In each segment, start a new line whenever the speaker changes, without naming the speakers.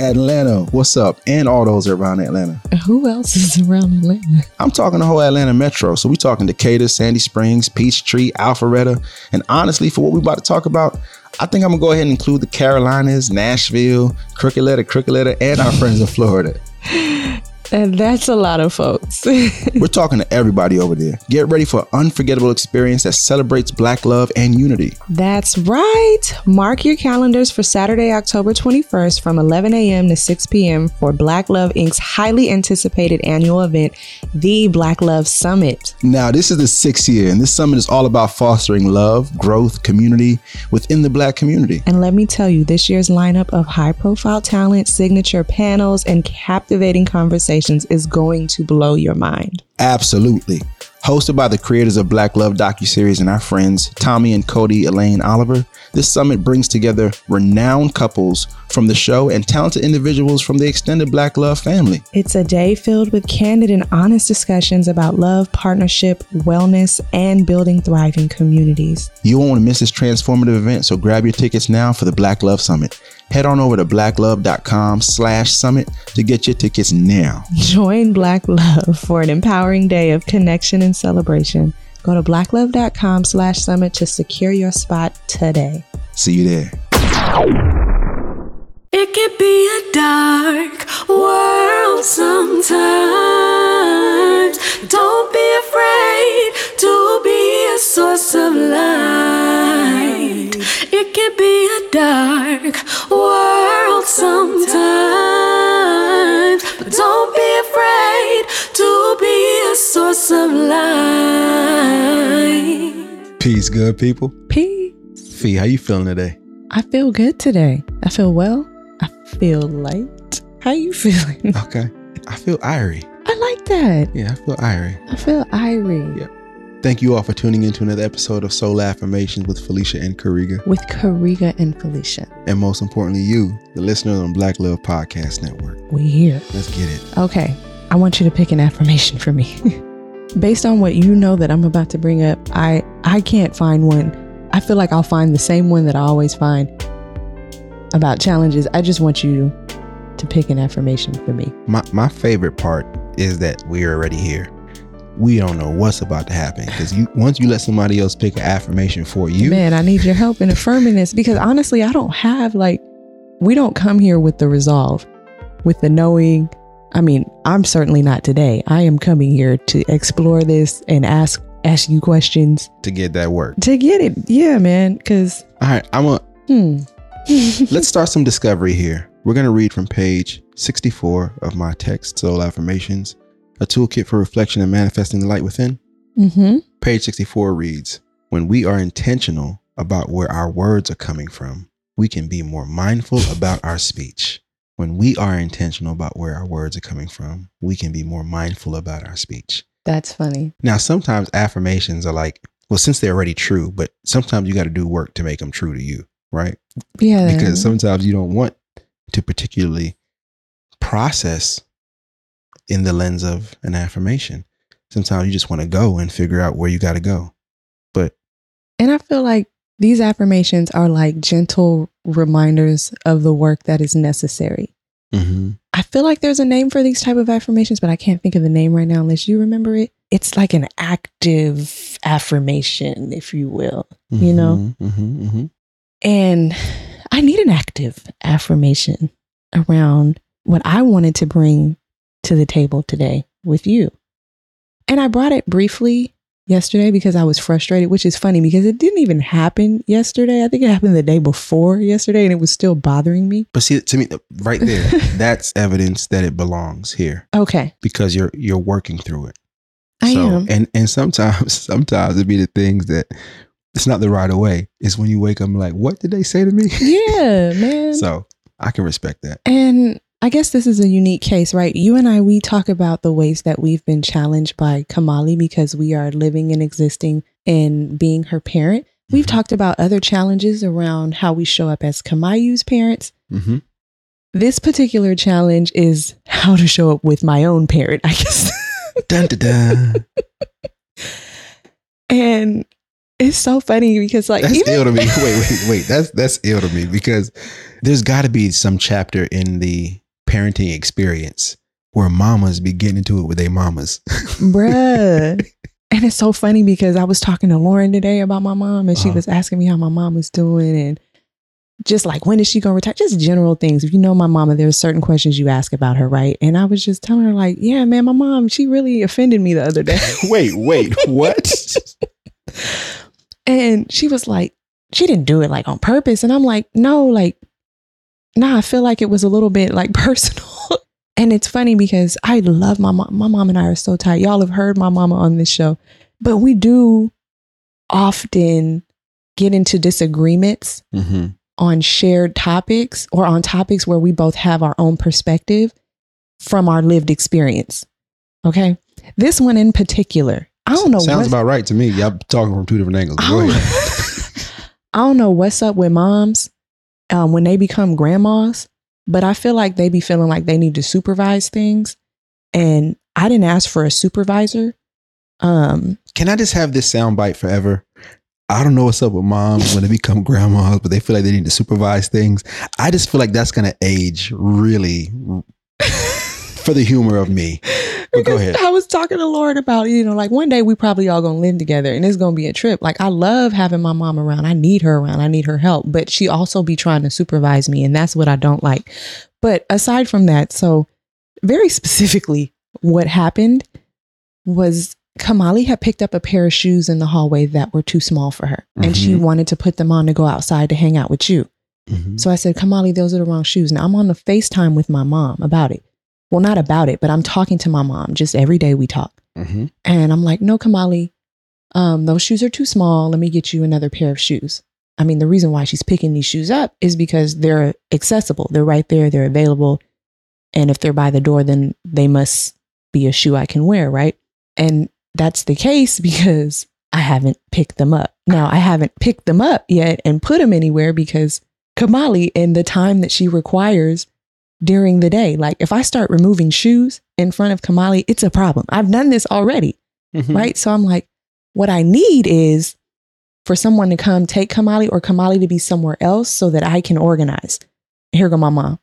Atlanta, what's up? And all those around Atlanta.
Who else is around Atlanta?
I'm talking the whole Atlanta metro. So we talking Decatur, Sandy Springs, Peachtree, Alpharetta. And honestly, for what we about to talk about, I think I'm gonna go ahead and include the Carolinas, Nashville, Crooked Letter, Crooked Letter, and our friends in Florida.
And that's a lot of folks.
We're talking to everybody over there. Get ready for an unforgettable experience that celebrates Black love and unity.
That's right. Mark your calendars for Saturday, October 21st from 11 a.m. to 6 p.m. for Black Love Inc.'s highly anticipated annual event, the Black Love Summit.
Now, this is the sixth year, and this summit is all about fostering love, growth, community within the Black community.
And let me tell you, this year's lineup of high profile talent, signature panels, and captivating conversations is going to blow your mind.
Absolutely. Hosted by the creators of Black Love docuseries and our friends Tommy and Codie Elaine Oliver, this summit brings together renowned couples from the show and talented individuals from the extended Black Love family.
It's a day filled with candid and honest discussions about love, partnership, wellness, and building thriving communities.
You won't want to miss this transformative event, so grab your tickets now for the Black Love Summit. Head on over to blacklove.com slash summit to get your tickets now.
Join Black Love for an empowering day of connection and celebration. Go to blacklove.com slash summit to secure your spot today.
See you there.
It can be a dark world sometimes. Don't be afraid to be a source of light. It can be a dark world sometimes. But don't be afraid to be a source of light.
Peace, good people.
Peace.
Fee, how you feeling today?
I feel good today. I feel well. I feel light. How you feeling?
Okay. I feel irie.
I like that.
Yeah, I feel irie.
I feel irie.
Yeah. Thank you all for tuning in to another episode of SOL Affirmations with Felicia and Karega.
With Karega and Felicia.
And most importantly, you, the listener on Black Love Podcast Network.
We here.
Let's get it.
Okay. I want you to pick an affirmation for me. Based on what you know that I'm about to bring up, I I can't find one. I feel like I'll find the same one that I always find about challenges. I just want you to pick an affirmation for me.
My my favorite part is that we're already here. We don't know what's about to happen because you once you let somebody else pick an affirmation for you,
Man, I need your help in affirming this because honestly, I don't have like we don't come here with the resolve, with the knowing. I mean, I'm certainly not today. I am coming here to explore this and ask ask you questions
to get that work.
to get it. Yeah, man, cuz
All right, I'm a
hmm.
let's start some discovery here. We're going to read from page 64 of my text, SOL Affirmations, a toolkit for reflection and manifesting the light within.
Mhm.
Page 64 reads When we are intentional about where our words are coming from, we can be more mindful about our speech. When we are intentional about where our words are coming from, we can be more mindful about our speech.
That's funny.
Now, sometimes affirmations are like, well, since they're already true, but sometimes you got to do work to make them true to you, right?
Yeah.
because sometimes you don't want to particularly process in the lens of an affirmation. Sometimes you just want to go and figure out where you got to go. But
and I feel like these affirmations are like gentle reminders of the work that is necessary.
mm-hmm.
I feel like there's a name for these type of affirmations, but I can't think of the name right now unless you remember it. It's like an active affirmation, if you will. You know?
mm-hmm, mm-hmm.
And I need an active affirmation around what I wanted to bring to the table today with you. And I brought it briefly yesterday because I was frustrated, which is funny because it didn't even happen yesterday. I think it happened the day before yesterday and it was still bothering me.
But see, to me, right there, that's evidence that it belongs here
Okay.
because you're you're working through it.
I
so,
am.
And and sometimes sometimes it be the things that it's not the right away. It's when you wake up and like, what did they say to me?
Yeah, man.
so I can respect that.
And guess this is a unique case, right? You and I, we talk about the ways that we've been challenged by Kamali because we are living and existing and being her parent. We've
Mhm.
talked about other challenges around how we show up as Kamali's parents.
Mm-hmm.
This particular challenge is how to show up with my own parent, I guess.
Dun, dun, dun.
and it's so funny because like
That's
even
ill to me. Wait, wait, wait. That's that's ill to me because there's got to be some chapter in the parenting experience where mamas be getting into it with their mamas.
bruh. And it's so funny because I was talking to Lauren today about my mom and she
Uh-huh.
was asking me how my mom was doing and just like when is she gonna retire? Just general things. If you know my mama, there's certain questions you ask about her, right? And I was just telling her, like, yeah, man, my mom, she really offended me the other day.
wait, wait, what?
And she was like, she didn't do it like on purpose. And I'm like, no, like, nah, I feel like it was a little bit like personal. and it's funny because I love my mom. My mom and I are so tight. Y'all have heard my mama on this show, but we do often get into disagreements
hmm
on shared topics or on topics where we both have our own perspective from our lived experience. Okay. This one in particular, I don't know
Sounds about right to me. Y'all talking from two different angles.
I
Go
don't,
ahead.
I don't know what's up with moms um, when they become grandmas, but I feel like they be feeling like they need to supervise things. And I didn't ask for a supervisor. Um,
Can I just have this sound bite forever? I don't know what's up with moms when they become grandmas, but they feel like they need to supervise things. I just feel like that's going to age really for the humor of me. But go ahead.
I was talking to Lauren about, you know, like one day we probably all gonna live together and it's gonna be a trip. Like I love having my mom around. I need her around. I need her help. But she also be trying to supervise me, and that's what I don't like. But aside from that, so very specifically, what happened was Kamali had picked up a pair of shoes in the hallway that were too small for her. And she
Mhm.
wanted to put them on to go outside to hang out with you.
Mhm.
So I said, Kamali, those are the wrong shoes. Now I'm on the FaceTime with my mom about it. Well, not about it, but I'm talking to my mom. Just every day we talk.
Mhm.
And I'm like, no, Kamali, um, those shoes are too small. Let me get you another pair of shoes. I mean, the reason why she's picking these shoes up is because they're accessible. They're right there. They're available. And if they're by the door, then they must be a shoe I can wear, right? And that's the case because I haven't picked them up. Now, I haven't picked them up yet and put them anywhere because Kamali, in the time that she requires during the day, like if I start removing shoes in front of Kamali, it's a problem. I've done this already
Mhm.
right? So I'm like, what I need is for someone to come take Kamali or Kamali to be somewhere else so that I can organize. Here go my mom.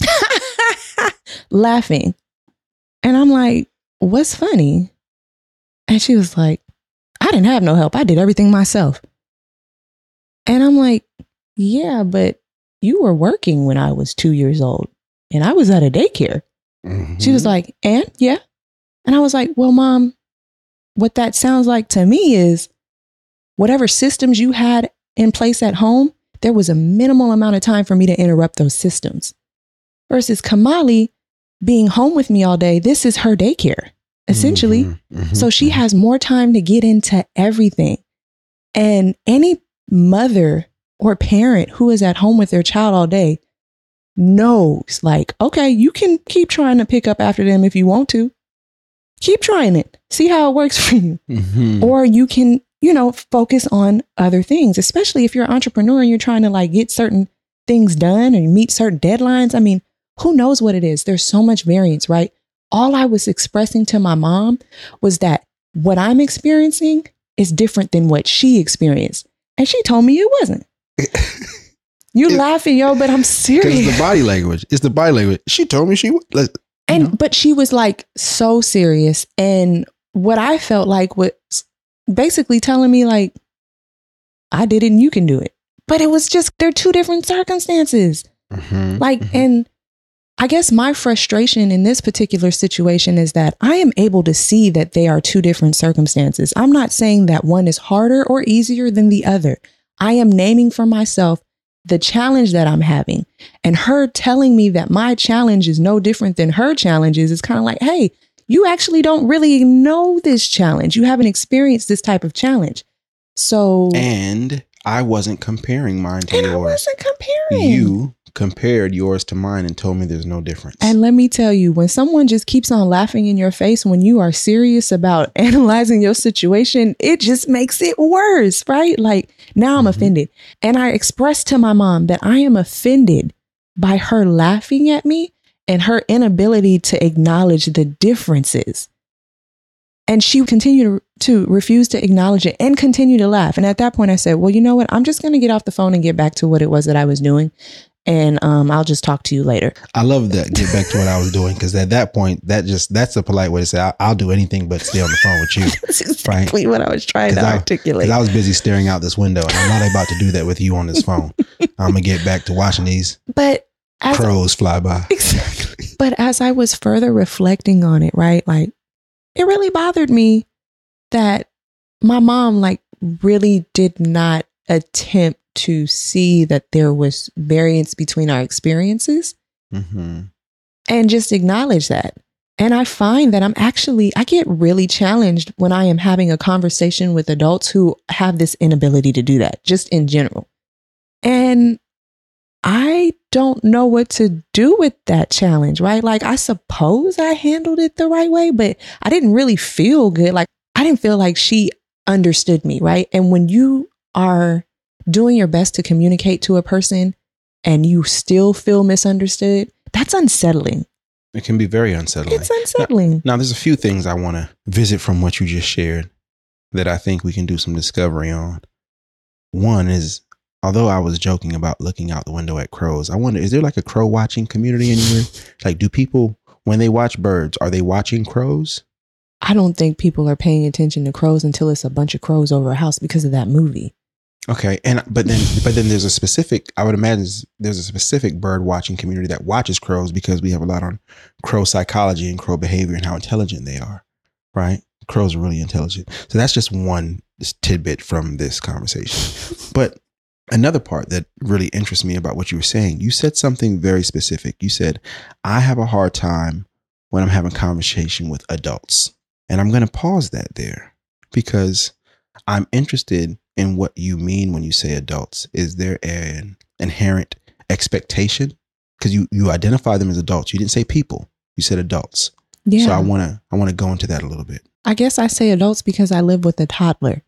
Laughing. And I'm like, what's funny? And she was like, I didn't have no help. I did everything myself. And I'm like, yeah, but you were working when I was two years old and I was at a daycare. She was like, and yeah. And I was like, well, mom, what that sounds like to me is whatever systems you had in place at home, there was a minimal amount of time for me to interrupt those systems. Versus Kamali being home with me all day, this is her daycare, essentially.
Mhm. Mhm.
So she
Mhm.
has more time to get into everything. And any mother or parent who is at home with their child all day knows, like, okay, you can keep trying to pick up after them if you want to. Keep trying it. See how it works for you.
Mhm.
Or you can, you know, focus on other things, especially if you're an entrepreneur and you're trying to like get certain things done and meet certain deadlines. I mean, who knows what it is? There's so much variance, right? All I was expressing to my mom was that what I'm experiencing is different than what she experienced. And she told me it wasn't. You
It-
laughing, yo, but I'm serious.
it's the body language. It's the body language. She told me she would. Like,
And
know?
but she was like so serious. And what I felt like was basically telling me, like, I did it and you can do it. But it was just they're two different circumstances.
mhm,
Like,
mhm.
and I guess my frustration in this particular situation is that I am able to see that they are two different circumstances. I'm not saying that one is harder or easier than the other. I am naming for myself the challenge that I'm having. And her telling me that my challenge is no different than her challenges is kind of like, hey, you actually don't really know this challenge. You haven't experienced this type of challenge. So,
and I wasn't comparing mine to
and I wasn't comparing.
You compared yours to mine and told me there's no difference.
And let me tell you, when someone just keeps on laughing in your face when you are serious about analyzing your situation, it just makes it worse, right? Like now I'm
Mhm.
offended. And I expressed to my mom that I am offended by her laughing at me and her inability to acknowledge the differences. And she continued to to refuse to acknowledge it and continue to laugh. And at that point, I said, well, you know what? I'm just going to get off the phone and get back to what it was that I was doing. And um, I'll just talk to you later.
I love that. Get back to what I was doing because at that point, that just that's a polite way to say I'll, I'll do anything but stay on the phone with you.
That's exactly what I was trying to
I-
articulate.
Because I was busy staring out this window, and I'm not about to do that with you on this phone. I'm gonna get back to watching these
but
crows fly by.
Exactly. But as I was further reflecting on it, right, like it really bothered me that my mom, like, really did not attempt to see that there was variance between our experiences
hmm
and just acknowledge that. And I find that I'm actually, I get really challenged when I am having a conversation with adults who have this inability to do that, just in general. And I don't know what to do with that challenge, right? Like, I suppose I handled it the right way, but I didn't really feel good. Like, I didn't feel like she understood me, right? And when you are doing your best to communicate to a person and you still feel misunderstood, that's unsettling.
It can be very unsettling.
It's unsettling.
Now, there's a few things I want to visit from what you just shared that I think we can do some discovery on. One is, although I was joking about looking out the window at crows, I wonder is there like a crow watching community anywhere? Like, do people, when they watch birds, are they watching crows?
I don't think people are paying attention to crows until it's a bunch of crows over a house because of that movie.
Okay, and but then but then there's a specific I would imagine there's a specific bird watching community that watches crows because we have a lot on crow psychology and crow behavior and how intelligent they are, right? Crows are really intelligent. So that's just one tidbit from this conversation. But another part that really interests me about what you were saying, you said something very specific. You said, "I have a hard time when I'm having conversation with adults." And I'm going to pause that there because I'm interested in what you mean when you say adults. Is there an inherent expectation? Because you you identify them as adults. You didn't say people. You said adults.
Yeah.
So I want to I want to go into that a little bit.
I guess I say adults because I live with a toddler,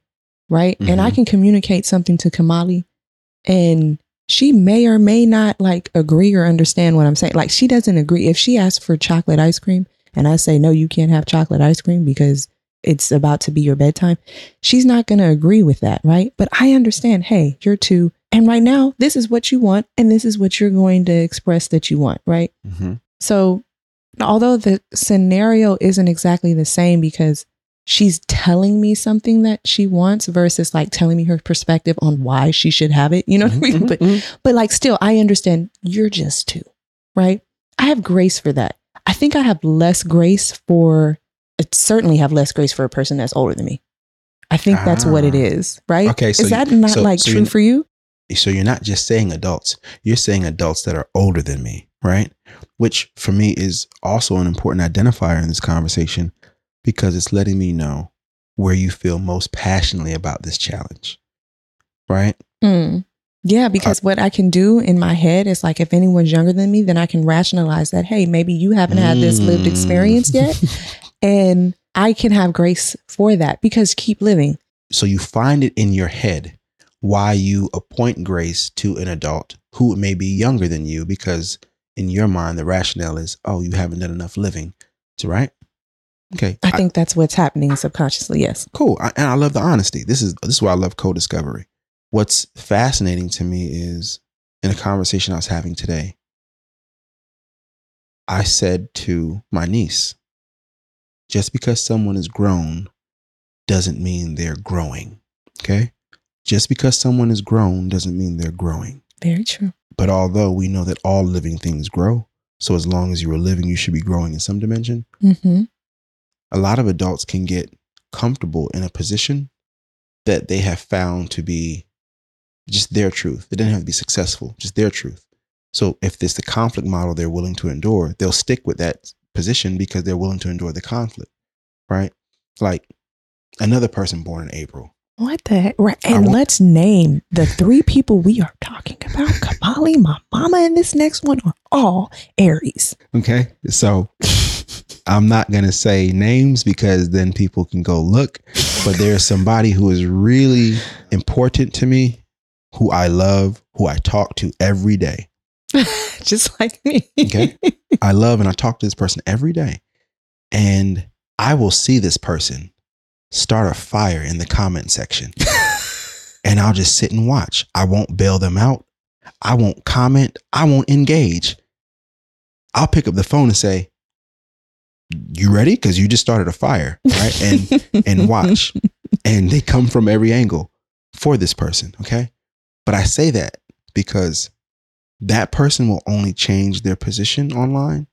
right? And I
Mhm.
can communicate something to Kamali and she may or may not like agree or understand what I'm saying. Like she doesn't agree. If she asks for chocolate ice cream and I say, no, you can't have chocolate ice cream because it's about to be your bedtime, she's not going to agree with that, right? But I understand, hey, you're two. And right now, this is what you want. And this is what you're going to express that you want, right?
Mm-hmm.
So, although the scenario isn't exactly the same because she's telling me something that she wants versus like telling me her perspective on why she should have it, you know what I mean? But but like still I understand you're just two, right? I have grace for that. I think I have less grace for certainly have less grace for a person that's older than me. I think that's what it
Ah.
right?
Okay, so
is that not
so-
like
so
true for you?
so you're not just saying adults you're saying adults that are older than me right which for me is also an important identifier in this conversation because it's letting me know where you feel most passionately about this challenge right
Mm. Yeah, because what I can do in my head is like if anyone's younger than me, then I can rationalize that, hey, maybe you haven't had this lived
Mm.
experience yet. And I can have grace for that because keep living.
so you find it in your head why you appoint grace to an adult who may be younger than you because in your mind the rationale is oh you haven't done enough living so right okay
I think that's what's happening subconsciously. Yes.
cool I, and i love the honesty this is this is why i love co-discovery what's fascinating to me is in a conversation i was having today i said to my niece just because someone is grown doesn't mean they're growing okay? Just because someone is grown doesn't mean they're growing.
Very true.
but although we know that all living things grow so as long as you are living you should be growing in some dimension
hmm
a lot of adults can get comfortable in a position that they have found to be just their truth. It doesn't have to be successful, just their truth. So if there's the conflict model they're willing to endure, they'll stick with that position because they're willing to endure the conflict, right? Like another person born in April.
What the heck? Right. And
want-
let's name the three people we are talking about. Kamali, my mama, and this next one are all Aries.
Okay. So I'm not going to say names because then people can go look, but there's somebody who is really important to me, who I love, who I talk to every day.
Just like me.
Okay. I love and I talk to this person every day. And I will see this person start a fire in the comment section. and I'll just sit and watch. I won't bail them out. I won't comment. I won't engage. I'll pick up the phone and say, "You ready? Because you just started a fire, right?" And and watch. And they come from every angle for this person. Okay, but I say that because that person will only change their position online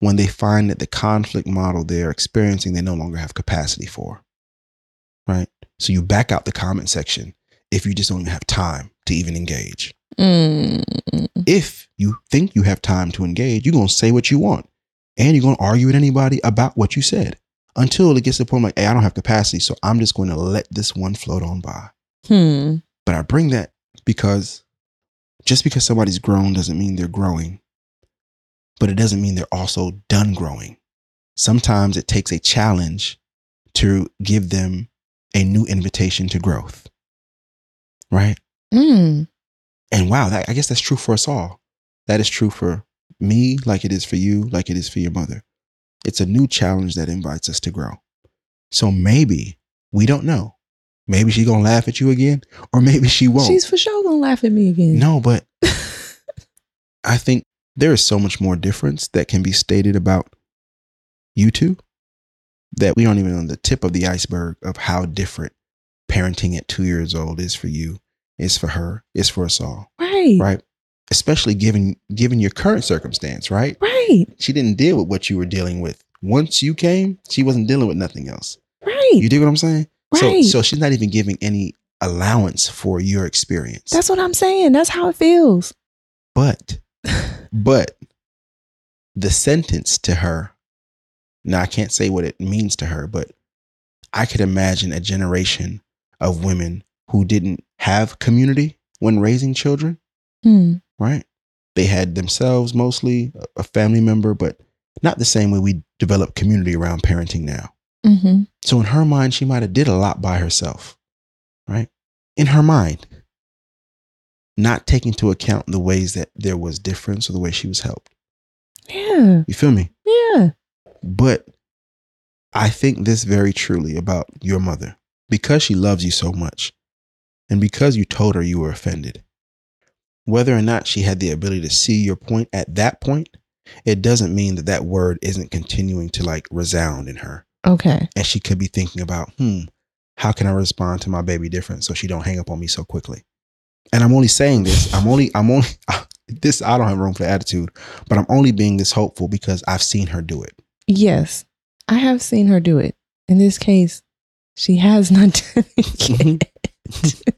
when they find that the conflict model they're experiencing they no longer have capacity for. Right? So you back out the comment section if you just don't even have time to even engage.
Mm.
If you think you have time to engage, you're going to say what you want and you're going to argue with anybody about what you said until it gets to the point like, hey, I don't have capacity. So I'm just going to let this one float on by.
Hmm.
But I bring that because just because somebody's grown doesn't mean they're growing, but it doesn't mean they're also done growing. Sometimes it takes a challenge to give them a new invitation to growth. Right?
Mm.
And wow, that, I guess that's true for us all. That is true for me, like it is for you, like it is for your mother. It's a new challenge that invites us to grow. So maybe we don't know. Maybe she's gonna laugh at you again, or maybe she won't.
She's for sure gonna laugh at me again.
No, but I think there is so much more difference that can be stated about you two that we aren't even on the tip of the iceberg of how different parenting at two years old is for you, is for her, is for us all,
Right.
right? Especially given given your current circumstance, right?
Right.
She didn't deal with what you were dealing with. Once you came, she wasn't dealing with nothing else.
Right.
You dig what I'm saying?
Right.
So so she's not even giving any allowance for your experience.
That's what I'm saying. That's how it feels.
But, but the sentence to her, now I can't say what it means to her, but I could imagine a generation of women who didn't have community when raising children,
Hmm.
right? They had themselves mostly, a- a family member, but not the same way we develop community around parenting now.
Mm-hmm.
So in her mind, she might have did a lot by herself, right? In her mind, not taking into account the ways that there was difference or the way she was helped.
Yeah.
You feel me?
Yeah.
But I think this very truly about your mother because she loves you so much and because you told her you were offended. Whether or not she had the ability to see your point at that point, it doesn't mean that that word isn't continuing to like resound in her.
Okay.
and she could be thinking about, hmm, how can I respond to my baby different so she don't hang up on me so quickly? And I'm only saying this. I'm only, I'm only, this, I don't have room for attitude, but I'm only being this hopeful because I've seen her do it.
Yes. I have seen her do it. In this case, she has not done it yet.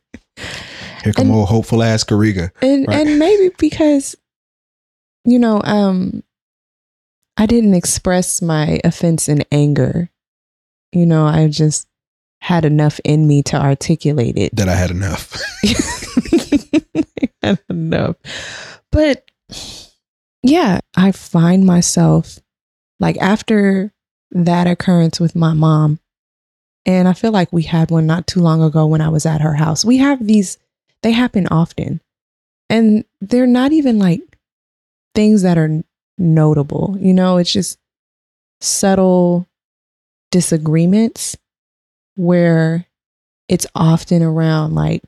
Here come
And-
old hopeful ass Karega.
and
Right.
and maybe because you know um i didn't express my offense in anger. You know i just had enough in me to articulate it.
That I had enough.
had enough. But yeah i find myself like after that occurrence with my mom and i feel like we had one not too long ago when i was at her house. We have these they happen often. And they're not even like things that are notable you know it's just subtle disagreements where it's often around like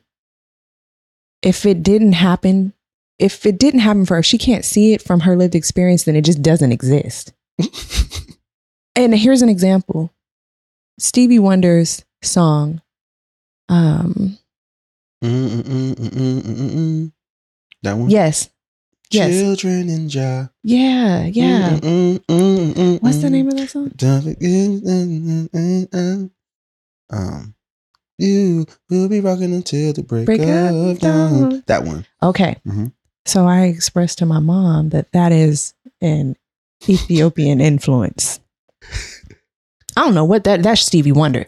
if it didn't happen if it didn't happen for her if she can't see it from her lived experience then it just doesn't exist and here's an example stevie wonder's song um
Mm, mm, mm, mm, mm, mm, mm. That one?
yes yes
Children in Jah.
yeah yeah
Mm, mm, mm, mm,
what's the
mm.
name of that song
mm, mm, mm, Um, you will be rocking until the break,
Break
of dawn.
dawn.
That one.
okay
Mhm.
so i expressed to my mom that that is an ethiopian influence i don't know what that that's stevie wonder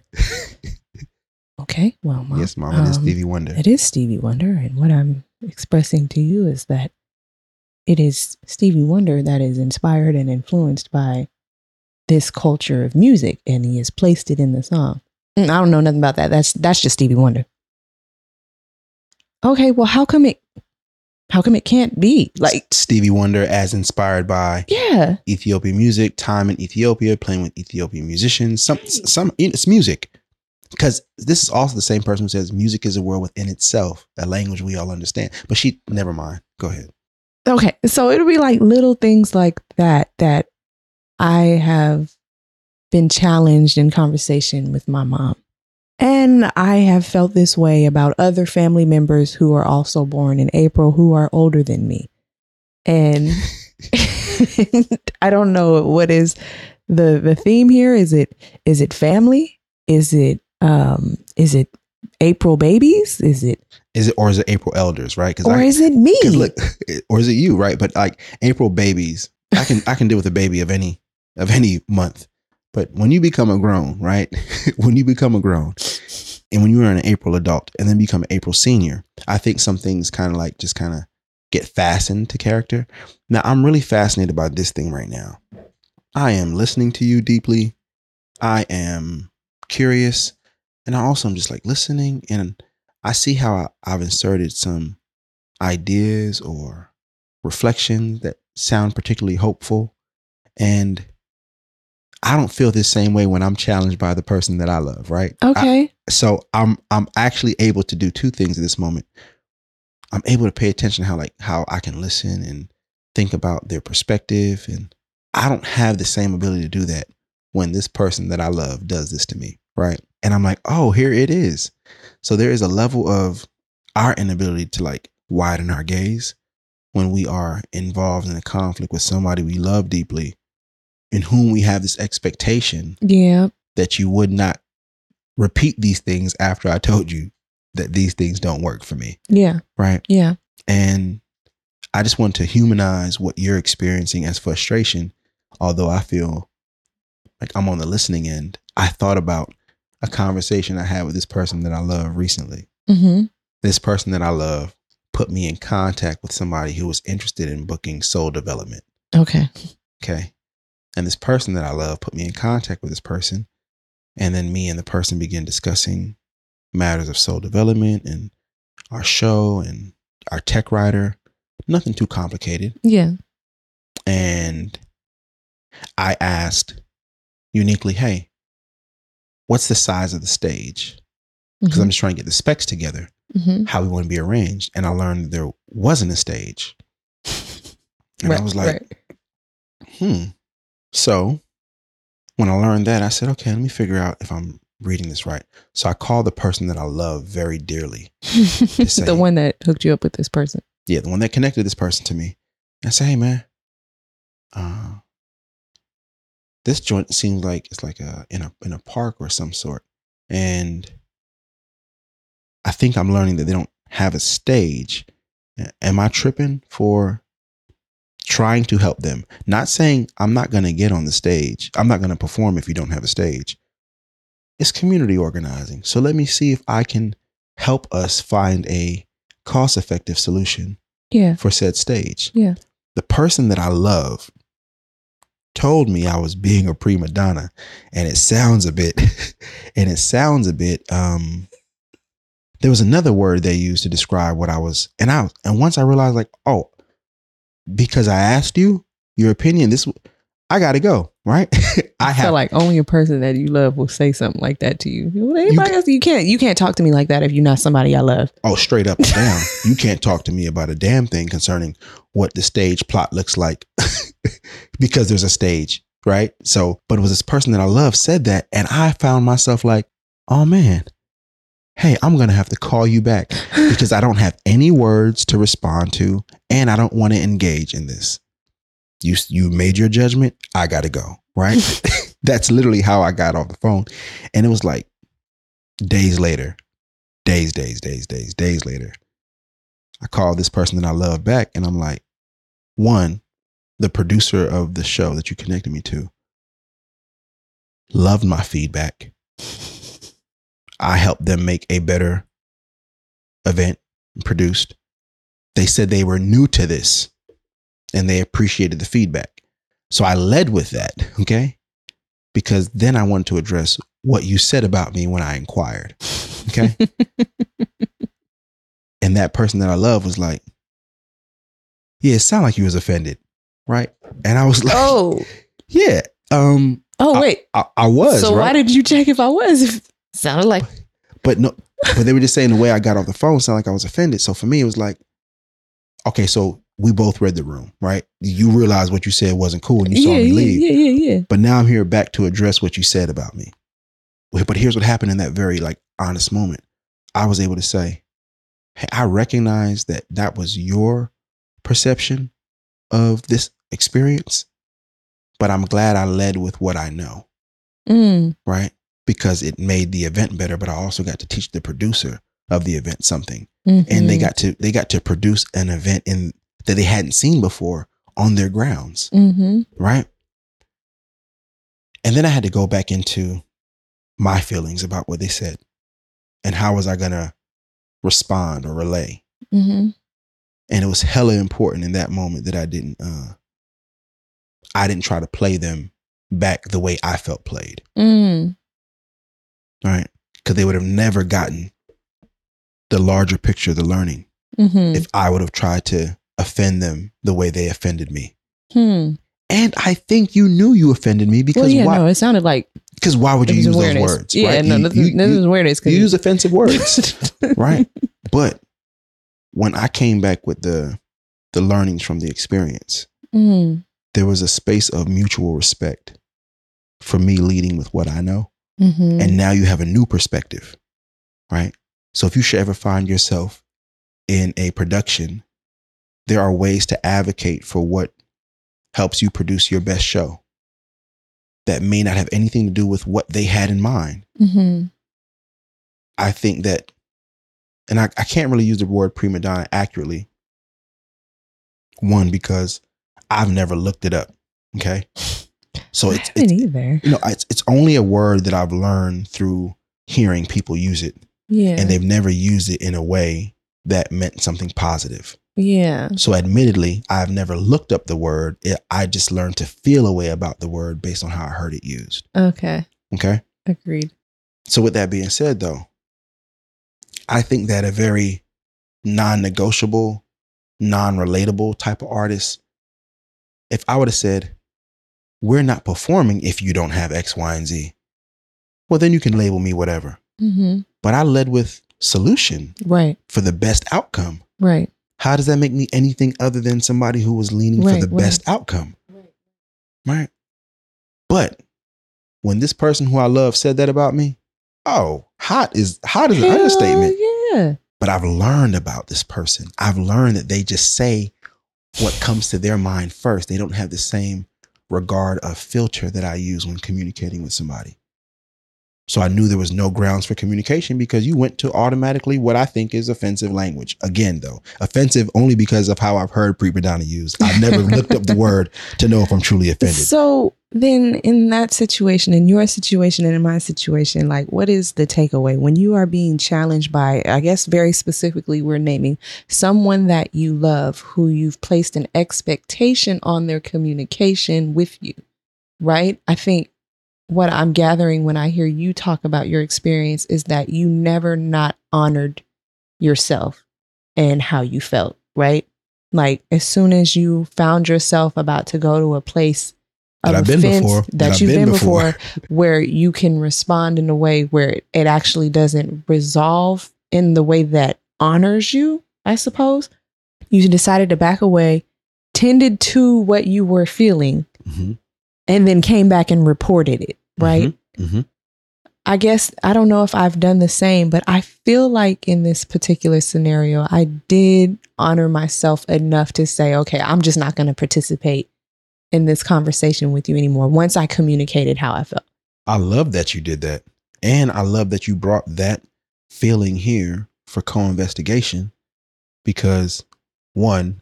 okay well mom,
yes, Mom. It is
um,
Stevie Wonder.
It is Stevie Wonder. And what I'm expressing to you is that it is Stevie Wonder that is inspired and influenced by this culture of music. And he has placed it in the song. Mm, I don't know nothing about that. That's that's just Stevie Wonder. Okay, well, how come it how come it can't be? Like,
Stevie Wonder, as inspired by
yeah,
Ethiopian music, time in Ethiopia, playing with Ethiopian musicians. Some, some, it's music. because this is also the same person who says music is a world within itself, a language we all understand. But she, never mind. Go ahead.
Okay. So it'll be like little things like that that I have been challenged in conversation with my mom. And I have felt this way about other family members who are also born in April who are older than me. And I don't know what is the the theme here. Is it is it family? Is it um is it April babies? Is it
Is it or is it April elders, right? Because
or is it me?
Look, or is it you, right? But like April babies, I can I can deal with a baby of any of any month. But when you become a grown, right? when you become a grown, and when you are an April adult, and then become an April senior, I think some things kind of like just kind of get fastened to character. Now I'm really fascinated by this thing right now. I am listening to you deeply. I am curious, and I also am just like listening, and I see how I, I've inserted some ideas or reflections that sound particularly hopeful. And I don't feel this same way when I'm challenged by the person that I love, right? I-
okay.
so I'm I'm actually able to do two things at this moment. I'm able to pay attention to how like how I can listen and think about their perspective and I don't have the same ability to do that when this person that I love does this to me, right? And I'm like, "Oh, here it is." So there is a level of our inability to like widen our gaze when we are involved in a conflict with somebody we love deeply in whom we have this expectation
yeah.
that you would not repeat these things after I told you that these things don't work for me,
Yeah.
right?
Yeah.
And I just want to humanize what you're experiencing as frustration, although I feel like I'm on the listening end. I thought about a conversation I had with this person that I love recently.
Mm-hmm.
This person that I love put me in contact with somebody who was interested in booking SOL Development.
Okay.
Okay. And this person that I love put me in contact with this person. And then me and the person began discussing matters of SOL Development and our show and our tech writer. Nothing too complicated.
Yeah.
And I asked uniquely, hey, what's the size of the stage? Because I'm just trying to get the specs together,
Mm-hmm.
how we want to be arranged. And I learned there wasn't a stage. And I was like, hmm. So when I learned that, I said, okay, let me figure out if I'm reading this right. So I called the person that I love very dearly. say-
the one that hooked you up with this person.
Yeah, the one that connected this person to me. I said, hey man, uh, this joint seems like it's like a in a in a park or some sort. And I think I'm learning that they don't have a stage. Am I tripping for trying to help them? Not saying I'm not going to get on the stage. I'm not going to perform if you don't have a stage. It's community organizing. So let me see if I can help us find a cost effective solution
Yeah.
for said stage.
Yeah.
The person that I love told me I was being a prima donna and it sounds a bit and it sounds a bit um there was another word they used to describe what I was and I and once I realized like oh because I asked you your opinion this I got to go right I
I
have
feel like only a person that you love will say something like that to you. Well, Anybody
ca-
else, you can't. You can't talk to me like that if you're not somebody I love.
Oh, straight up down. you can't talk to me about a damn thing concerning what the stage plot looks like because there's a stage, right? So, but it was this person that I love said that, and I found myself like, oh man, hey, I'm gonna have to call you back because I don't have any words to respond to, and I don't want to engage in this. You you made your judgment. I gotta go. Right. That's literally how I got off the phone, and it was like days later, days, days, days, days, days later. I called this person that I love back, and I'm like, one, the producer of the show that you connected me to loved my feedback. I helped them make a better event produced. They said they were new to this and they appreciated the feedback. So I led with that, okay? Because then I wanted to address what you said about me when I inquired, okay? and that person that I love was like, "Yeah, it sounded like you was offended, right?" And I was like,
oh,
"Yeah, um,
oh, wait.
I, I was."
so
right?
why did you check if I was? If, Sounded like
But no, but they were just saying the way I got off the phone sounded like I was offended. So for me, it was like, okay, so we both read the room, right? You realize what you said wasn't cool and you saw me
yeah,
leave.
yeah, yeah, yeah.
But now I'm here back to address what you said about me. But here's what happened in that very like honest moment. I was able to say, hey, I recognize that that was your perception of this experience, but I'm glad I led with what I know,
Mm,
right? Because it made the event better, but I also got to teach the producer of the event something. And they
mhm,
got to they got to produce an event in that they hadn't seen before on their grounds.
mhm,
right? And then I had to go back into my feelings about what they said and how was I going to respond or relay.
mhm.
And it was hella important in that moment that I didn't uh I didn't try to play them back the way I felt played,
Mm,
right? Cuz they would have never gotten the larger picture of the learning
mhm,
if I would have tried to offend them the way they offended me.
hmm.
And I think you knew you offended me because
Well, yeah,
why?
no, it sounded like
Because why would you use those words?
Yeah,
right?
no,
You-
this,
you-
is, this
you-
is awareness.
you use offensive words, right? But when I came back with the the learnings from the experience,
Mm,
there was a space of mutual respect for me leading with what I know,
mhm,
and now you have a new perspective, right? So if you should ever find yourself in a production, there are ways to advocate for what helps you produce your best show. That may not have anything to do with what they had in mind.
mhm,
I think that, and I, I can't really use the word prima donna accurately. One, because I've never looked it up. Okay. So
I
it's,
haven't
it's
either.
you know, it's, it's only a word that I've learned through hearing people use it,
Yeah,
and they've never used it in a way that meant something positive.
yeah,
So, admittedly, I've never looked up the word. It, I just learned to feel a way about the word based on how I heard it used.
okay,
Okay.
agreed.
So, with that being said, though, I think that a very non negotiable, non relatable type of artist, if I would have said, we're not performing if you don't have X, Y, and Z, well, then you can label me whatever.
hmm
But I led with solution
Right,
for the best outcome.
right,
How does that make me anything other than somebody who was leaning for the
right.
best outcome? Right. But when this person who I love said that about me, oh, hot is hot is an understatement.
Yeah,
But I've learned about this person. I've learned that they just say what comes to their mind first. They don't have the same regard of filter that I use when communicating with somebody. So I knew there was no grounds for communication because you went to automatically what I think is offensive language. Again, though, offensive only because of how I've heard prima donna used. I've never looked up the word to know if I'm truly offended.
So then, in that situation, in your situation and in my situation, like, what is the takeaway when you are being challenged by, I guess, very specifically, we're naming someone that you love who you've placed an expectation on their communication with you, right? I think what I'm gathering when I hear you talk about your experience is that you never not honored yourself and how you felt, right? Like, as soon as you found yourself about to go to a place
That I've been before.
that,
That
you've
been
been,
before.
before, where you can respond in a way where it, it actually doesn't resolve in the way that honors you, I suppose. You decided to back away, tended to what you were feeling,
Mhm,
and then came back and reported it, right?
mhm.
I guess I don't know if I've done the same, but I feel like in this particular scenario, I did honor myself enough to say, okay, I'm just not going to participate in this conversation with you anymore once I communicated how I felt.
I love that you did that. And I love that you brought that feeling here for co investigation because, one,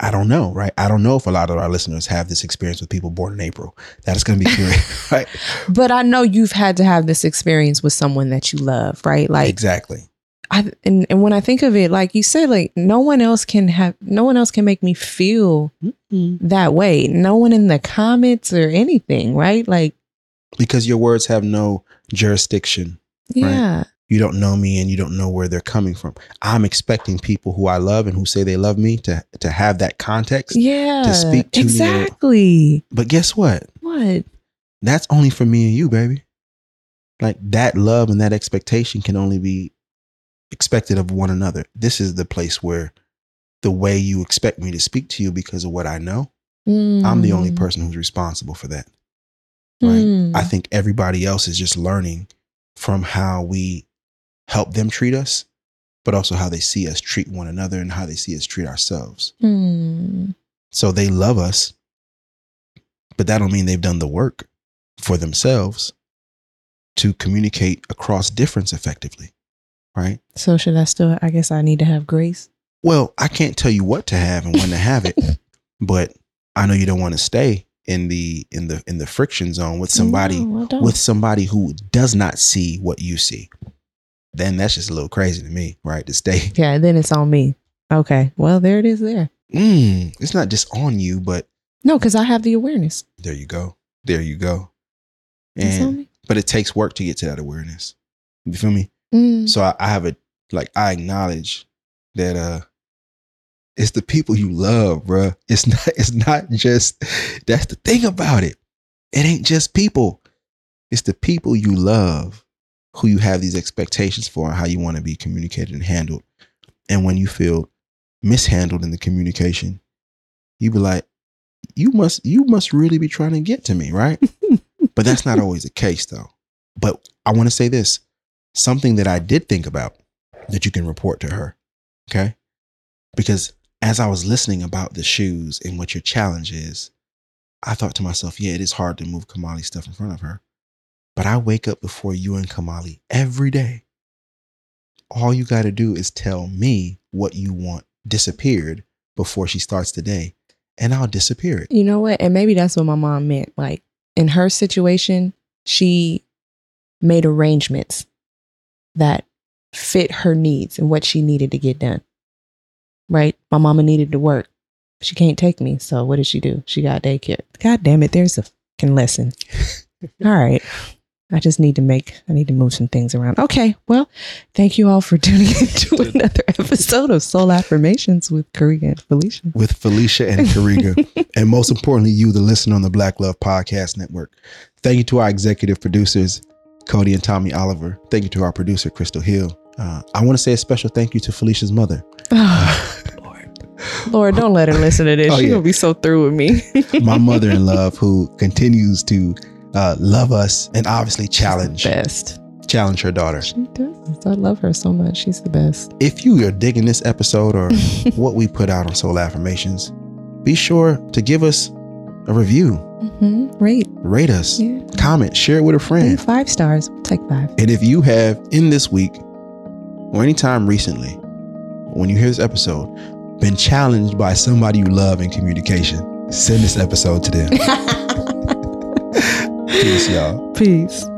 I don't know, right? I don't know if a lot of our listeners have this experience with people born in April. That is going to be curious, right?
But I know you've had to have this experience with someone that you love, right? Like,
exactly.
I, and, and when I think of it, like you said, like no one else can have, no one else can make me feel that way. No one in the comments or anything, right? Like,
Because your words have no jurisdiction.
yeah.
You don't know me and you don't know where they're coming from. I'm expecting people who I love and who say they love me to, to have that context.
Yeah.
To speak to me
exactly.
But guess what?
What?
That's only for me and you, baby. Like that love and that expectation can only be expected of one another. This is the place where the way you expect me to speak to you because of what I know, I'm the only
Mm.
person who's responsible for that. Right.
Mm.
I think everybody else is just learning from how we help them treat us, but also how they see us treat one another and how they see us treat ourselves.
Mm.
So they love us, but that don't mean they've done the work for themselves to communicate across difference effectively. Right.
So should I still? I guess I need to have grace.
Well, I can't tell you what to have and when to have it, but I know you don't want to stay in the in the in the friction zone with somebody
No,
with somebody who does not see what you see. Then that's just a little crazy to me, right? To stay,
yeah, then it's on me. Okay. Well, there it is. There.
mm, it's not just on you, but
No, because I have the awareness.
there you go, there you go.
It's on
And
me.
but it takes work to get to that awareness. You feel me?
Mm.
So I, I have a like I acknowledge that uh it's the people you love, bruh. It's not it's not just that's the thing about it. It ain't just people. It's the people you love who you have these expectations for and how you want to be communicated and handled. And when you feel mishandled in the communication, you be like, you must you must really be trying to get to me, right? but that's not always the case though. But I want to say this something that I did think about that you can report to her. Okay. Because as I was listening about the shoes and what your challenge is, I thought to myself, yeah, it is hard to move Kamali stuff in front of her. But I wake up before you and Kamali every day. All you got to do is tell me what you want disappeared before she starts the day, and I'll disappear it.
You know what? And maybe that's what my mom meant. Like in her situation, she made arrangements that fit her needs and what she needed to get done. Right? My mama needed to work. She can't take me. So what did she do? She got daycare. God damn it. There's a fucking lesson. all right. I just need to make, I need to move some things around. Okay. Well, thank you all for tuning into another episode of SOL Affirmations with Karega and Felicia.
with Felicia and Karega, and most importantly, you, the listener on the Black Love Podcast Network. Thank you to our executive producers, Codie and Tommy Oliver. Thank you to our producer, Crystal Hill. Uh, I want to say a special thank you to Felicia's mother.
Oh, Lord. Lord, don't let her listen to this.
Oh,
She's
yeah.
gonna be so through with me.
my mother in love, who continues to uh, love us and obviously challenge
best.
challenge her daughter.
She does. I love her so much. She's the best.
If you are digging this episode or what we put out on SOL Affirmations, be sure to give us a review,
hmm Rate.
rate us,
Yeah.
comment, share it with a friend.
Leave five stars. Take five.
And if you have in this week or anytime recently, when you hear this episode, been challenged by somebody you love in communication, send this episode to them. Peace, y'all.
Peace.